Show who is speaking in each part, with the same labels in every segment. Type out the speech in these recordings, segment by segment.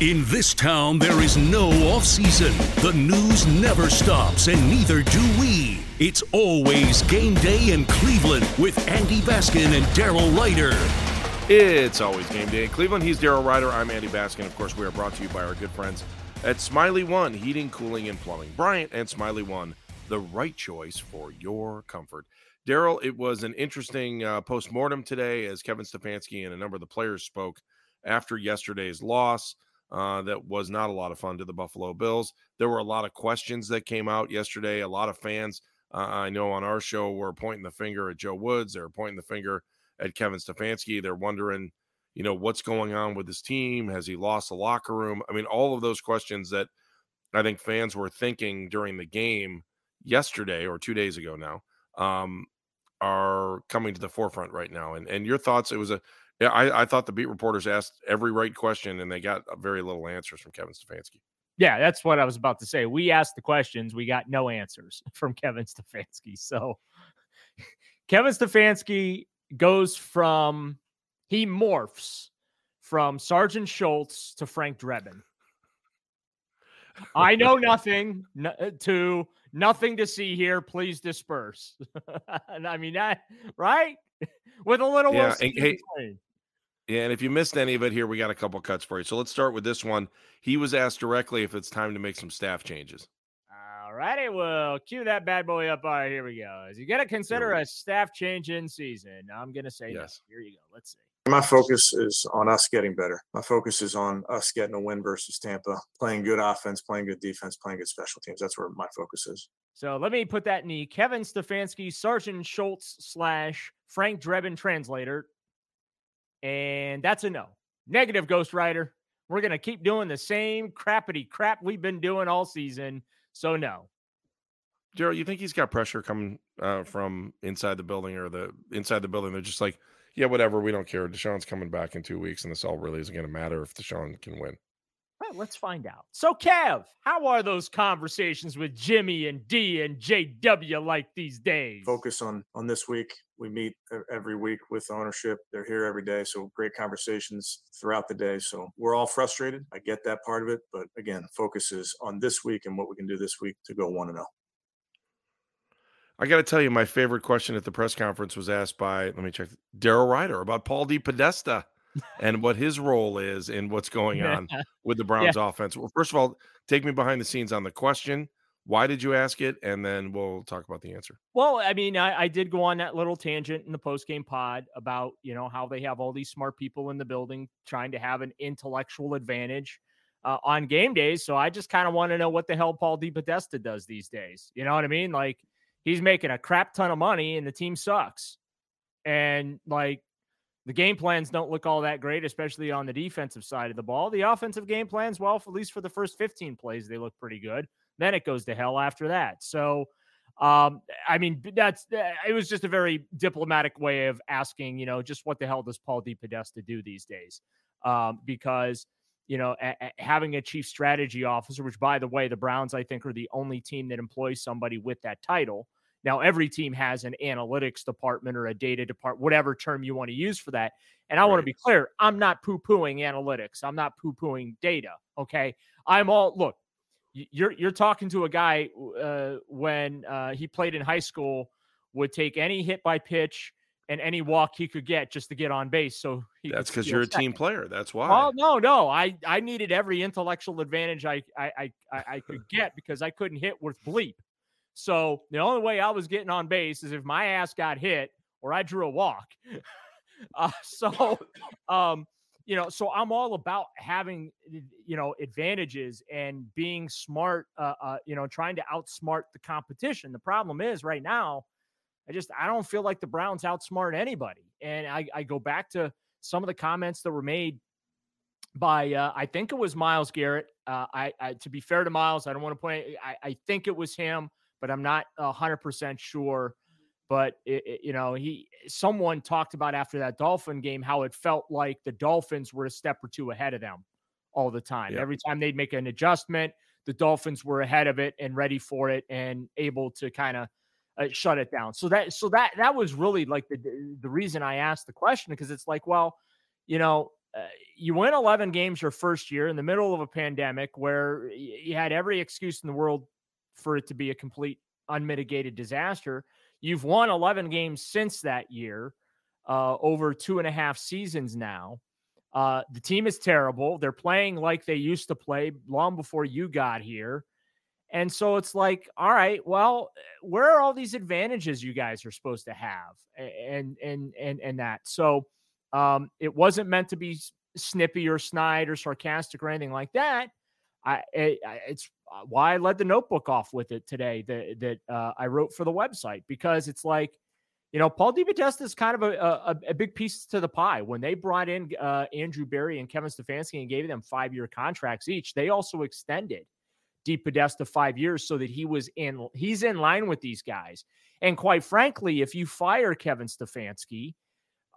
Speaker 1: In this town, there is no off season. The news never stops, and neither do we. It's always game day in Cleveland with Andy Baskin and Daryl Ruiter.
Speaker 2: It's always game day in Cleveland. He's Daryl Ruiter. I'm Andy Baskin. Of course, we are brought to you by our good friends at Smylie One Heating, Cooling, and Plumbing. Bryant and Smylie One, the right choice for your comfort. Daryl, it was an interesting uh, post mortem today as Kevin Stefanski and a number of the players spoke after yesterday's loss. Uh, that was not a lot of fun to the Buffalo Bills. There were a lot of questions that came out yesterday. A lot of fans, uh, I know on our show, were pointing the finger at Joe Woods. They're pointing the finger at Kevin Stefanski. They're wondering, you know, what's going on with his team? Has he lost the locker room? I mean, all of those questions that I think fans were thinking during the game yesterday or two days ago now um, are coming to the forefront right now. And and your thoughts? It was a yeah, I, I thought the beat reporters asked every right question and they got very little answers from Kevin Stefanski.
Speaker 3: Yeah, that's what I was about to say. We asked the questions, we got no answers from Kevin Stefanski. So Kevin Stefanski goes from he morphs from Sergeant Schultz to Frank Drebin. I know nothing uh, to nothing to see here. Please disperse. and I mean that right with a little
Speaker 2: yeah, and, hey, and if you missed any of it here, we got a couple cuts for you. So let's start with this one. He was asked directly if it's time to make some staff changes.
Speaker 3: All righty, well, cue that bad boy up. All right, here we go. Is you got to consider a staff change in season? I'm going to say yes. No. Here you go. Let's see.
Speaker 4: My focus is on us getting better. My focus is on us getting a win versus Tampa, playing good offense, playing good defense, playing good special teams. That's where my focus is.
Speaker 3: So let me put that in the Kevin Stefanski, Sergeant Schultz slash Frank Drebin translator. And that's a no. Negative Ghost Rider. We're going to keep doing the same crappity crap we've been doing all season. So, no.
Speaker 2: Gerald, you think he's got pressure coming uh, from inside the building or the inside the building? They're just like, yeah, whatever. We don't care. Deshaun's coming back in two weeks, and this all really isn't going to matter if Deshaun can win.
Speaker 3: Well, let's find out. So, Kev, how are those conversations with Jimmy and D and JW like these days?
Speaker 4: Focus on on this week. We meet every week with ownership. They're here every day, so great conversations throughout the day. So we're all frustrated. I get that part of it, but again, focus is on this week and what we can do this week to go one and zero. Oh.
Speaker 2: I got to tell you, my favorite question at the press conference was asked by, let me check, Daryl Ruiter about Paul DePodesta and what his role is in what's going on with the Browns yeah. offense. Well, first of all, take me behind the scenes on the question. Why did you ask it? And then we'll talk about the answer.
Speaker 3: Well, I mean, I, I did go on that little tangent in the post game pod about, you know, how they have all these smart people in the building trying to have an intellectual advantage uh, on game days. So I just kind of want to know what the hell Paul DePodesta does these days. You know what I mean? Like, he's making a crap ton of money and the team sucks. And like The game plans don't look all that great, especially on the defensive side of the ball. The offensive game plans, well, at least for the first 15 plays, they look pretty good. Then it goes to hell after that. So, um, I mean, that's it was just a very diplomatic way of asking, you know, just what the hell does Paul D. DePodesta do these days? Um, because you know, a, a, having a chief strategy officer, which by the way, the Browns I think are the only team that employs somebody with that title. Now, every team has an analytics department or a data department, whatever term you want to use for that. And I right. want to be clear I'm not poo pooing analytics, I'm not poo pooing data. Okay. I'm all, look, you're, you're talking to a guy uh, when uh, he played in high school, would take any hit by pitch and any walk he could get just to get on base. So
Speaker 2: that's because you're a second. team player. That's why.
Speaker 3: Oh no, no, I I needed every intellectual advantage I I I, I could get because I couldn't hit with bleep. So the only way I was getting on base is if my ass got hit or I drew a walk. uh, so, um, you know, so I'm all about having, you know, advantages and being smart, uh, uh, you know, trying to outsmart the competition. The problem is right now, I just, I don't feel like the Browns outsmart anybody. And I, I go back to some of the comments that were made by, uh, I think it was Myles Garrett. Uh, I, I, to be fair to Myles, I don't want to point, I, I think it was him but I'm not hundred percent sure. But it, it, you know, he someone talked about after that Dolphin game how it felt like the Dolphins were a step or two ahead of them all the time. Every time they'd make an adjustment, the Dolphins were ahead of it and ready for it and able to kind of uh, shut it down. So that so that that was really like the the reason I asked the question because it's like, well, you know, uh, you win 11 games your first year in the middle of a pandemic where you had every excuse in the world for it to be a complete unmitigated disaster. You've won 11 games since that year, uh, over two and a half seasons now. Uh, the team is terrible. They're playing like they used to play long before you got here. And so it's like, all right, well, where are all these advantages you guys are supposed to have? And and and and that. So um, it wasn't meant to be snippy or snide or sarcastic or anything like that. I, I it's why I led the notebook off with it today that that uh, I wrote for the website because it's like, you know, Paul DePodesta is kind of a, a, a, big piece to the pie. When they brought in uh, Andrew Berry and Kevin Stefanski and gave them five year contracts each, they also extended DePodesta five years so that he was in he's in line with these guys. And quite frankly, if you fire Kevin Stefanski,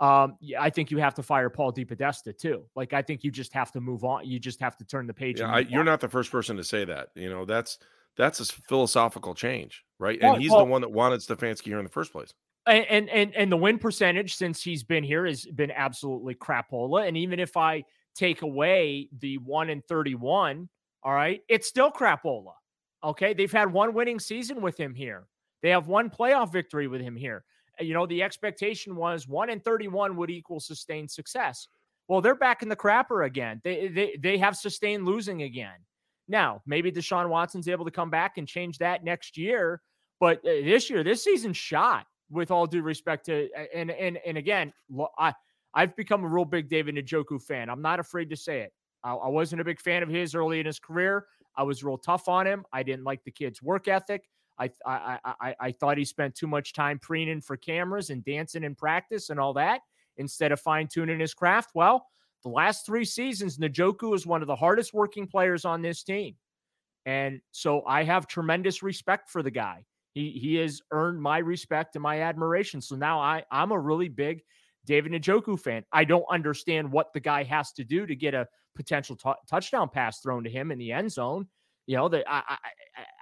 Speaker 3: um, I think you have to fire Paul DePodesta too. Like I think you just have to move on. You just have to turn the page.
Speaker 2: Yeah, I, you're not the first person to say that. You know, that's that's a philosophical change, right? And he's well, the one that wanted Stefanski here in the first place.
Speaker 3: And and and the win percentage since he's been here has been absolutely crapola. And even if I take away the one in thirty-one, all right, it's still crapola. Okay, they've had one winning season with him here. They have one playoff victory with him here you know, the expectation was one in 31 would equal sustained success. Well, they're back in the crapper again. They they they have sustained losing again. Now, maybe Deshaun Watson's able to come back and change that next year, but uh, this year, this season shot with all due respect to and and and again, I I've become a real big David Njoku fan. I'm not afraid to say it. I, I wasn't a big fan of his early in his career. I was real tough on him. I didn't like the kid's work ethic. I, I, I, I thought he spent too much time preening for cameras and dancing in practice and all that instead of fine tuning his craft. Well, the last three seasons, Njoku is one of the hardest working players on this team. And so I have tremendous respect for the guy. He he has earned my respect and my admiration. So now I I'm a really big David Njoku fan. I don't understand what the guy has to do to get a potential t- touchdown pass thrown to him in the end zone. You know that I, I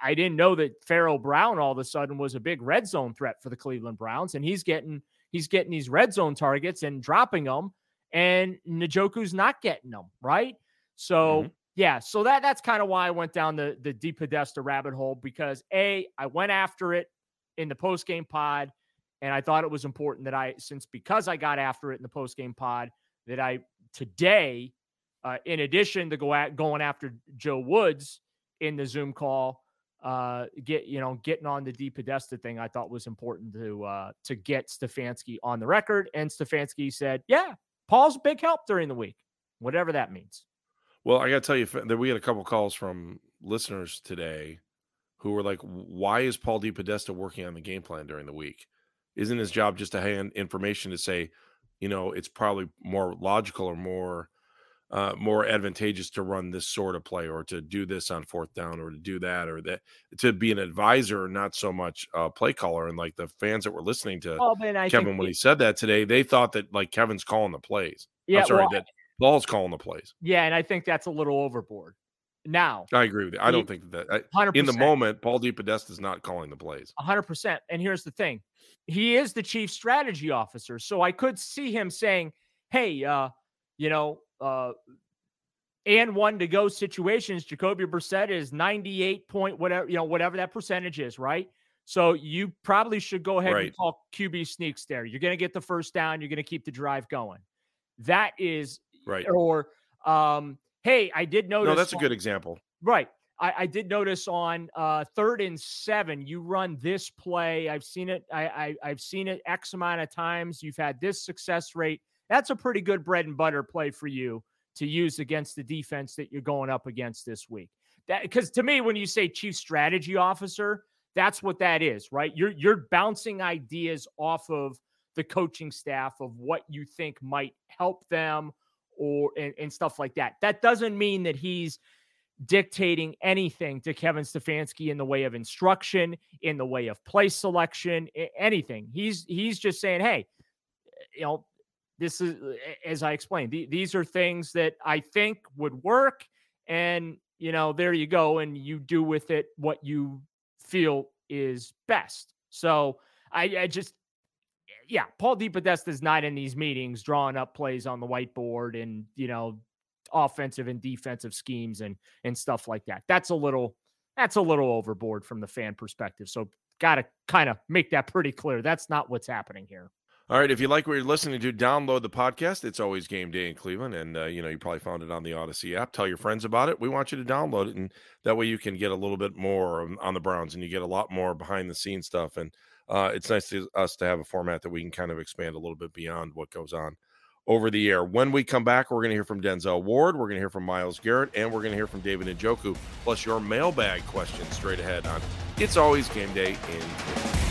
Speaker 3: I didn't know that Pharaoh Brown all of a sudden was a big red zone threat for the Cleveland Browns, and he's getting he's getting these red zone targets and dropping them, and Njoku's not getting them right. So mm-hmm. yeah, so that that's kind of why I went down the the DePodesta rabbit hole because a I went after it in the post game pod, and I thought it was important that I since because I got after it in the post game pod that I today, uh, in addition to go at going after Joe Woods in the Zoom call. Uh, get you know, getting on the DePodesta thing, I thought was important to uh, to get Stefanski on the record. And Stefanski said, "Yeah, Paul's big help during the week, whatever that means."
Speaker 2: Well, I got to tell you that we had a couple calls from listeners today who were like, "Why is Paul DePodesta working on the game plan during the week? Isn't his job just to hand information to say, you know, it's probably more logical or more uh, more advantageous to run this sort of play or to do this on fourth down or to do that or that to be an advisor, not so much a play caller. And like the fans that were listening to
Speaker 3: Well, man,
Speaker 2: Kevin when he said that today, they thought that like Kevin's calling the plays.
Speaker 3: yeah,
Speaker 2: I'm sorry,
Speaker 3: well,
Speaker 2: that Ball's calling the plays.
Speaker 3: yeah, and I think that's a little overboard. Now,
Speaker 2: I agree with you. I don't think that I, in the moment, Paul DePodesta is not calling the plays.
Speaker 3: hundred percent. And here's the thing: he is the chief strategy officer, so I could see him saying, "Hey, uh, you know, uh." And one to go situations, Jacoby Brissett is 98 point whatever, you know, whatever that percentage is, right? So you probably should go ahead
Speaker 2: Right.
Speaker 3: and call QB sneaks there. You're going to get the first down. You're going to keep the drive going. That is,
Speaker 2: Right.
Speaker 3: or um, hey, I did notice.
Speaker 2: No, that's a
Speaker 3: on-
Speaker 2: good example.
Speaker 3: Right. I, I did notice on uh, third and seven, you run this play. I've seen it. I, I I've seen it X amount of times. You've had this success rate. That's a pretty good bread and butter play for you to use against the defense that you're going up against this week. That because to me, when you say chief strategy officer, that's what that is, right? You're you're bouncing ideas off of the coaching staff of what you think might help them or and, and stuff like that. That doesn't mean that he's dictating anything to Kevin Stefanski in the way of instruction, in the way of play selection, anything. He's he's just saying, hey, eh, you know, this is uh, as I explained. the- These are things that I think would work, and you know, there you go, and you do with it what you feel is best. So I, I just. Yeah, Paul DePodesta is not in these meetings drawing up plays on the whiteboard and you know offensive and defensive schemes and and stuff like that. That's a little that's a little overboard from the fan perspective. So got to kind of make that pretty clear. That's not what's happening here.
Speaker 2: All right. If you like what you're listening to, download the podcast. It's always game day in Cleveland. And, uh, you know, you probably found it on the Audacy app. Tell your friends about it. We want you to download it. And that way you can get a little bit more on- the Browns and you get a lot more behind the scenes stuff. And uh, it's nice to us to have a format that we can kind of expand a little bit beyond what goes on over the air. When we come back, we're going to hear from Denzel Ward. We're going to hear from Myles Garrett. And we're going to hear from David Njoku, plus your mailbag questions straight ahead on It's Always Game Day in Cleveland.